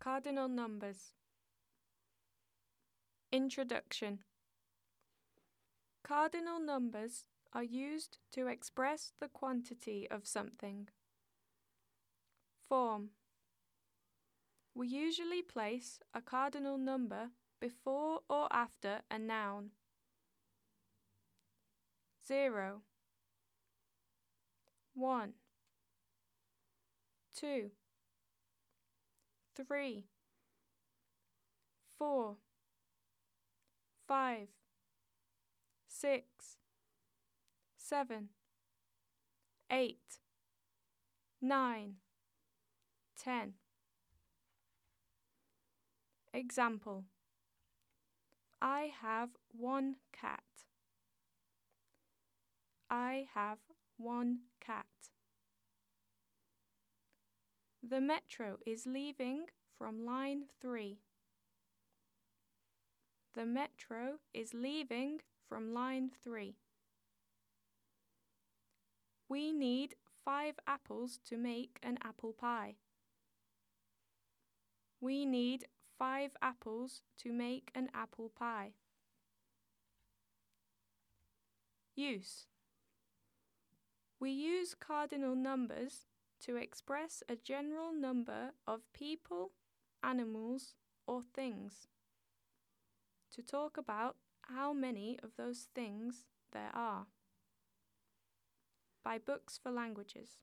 Cardinal numbers. Introduction Cardinal numbers are used to express the quantity of something. Form We usually place a cardinal number before or after a noun. 0 1 2 3 4 5 6 7 8 9 10 Example I have one cat. I have one cat. The metro is leaving from line 3. The metro is leaving from line 3. We need five apples to make an apple pie. We need five apples to make an apple pie. Use We use cardinal numbers to express a general number of people, animals, or things. To talk about how many of those things there are. By Books for Languages.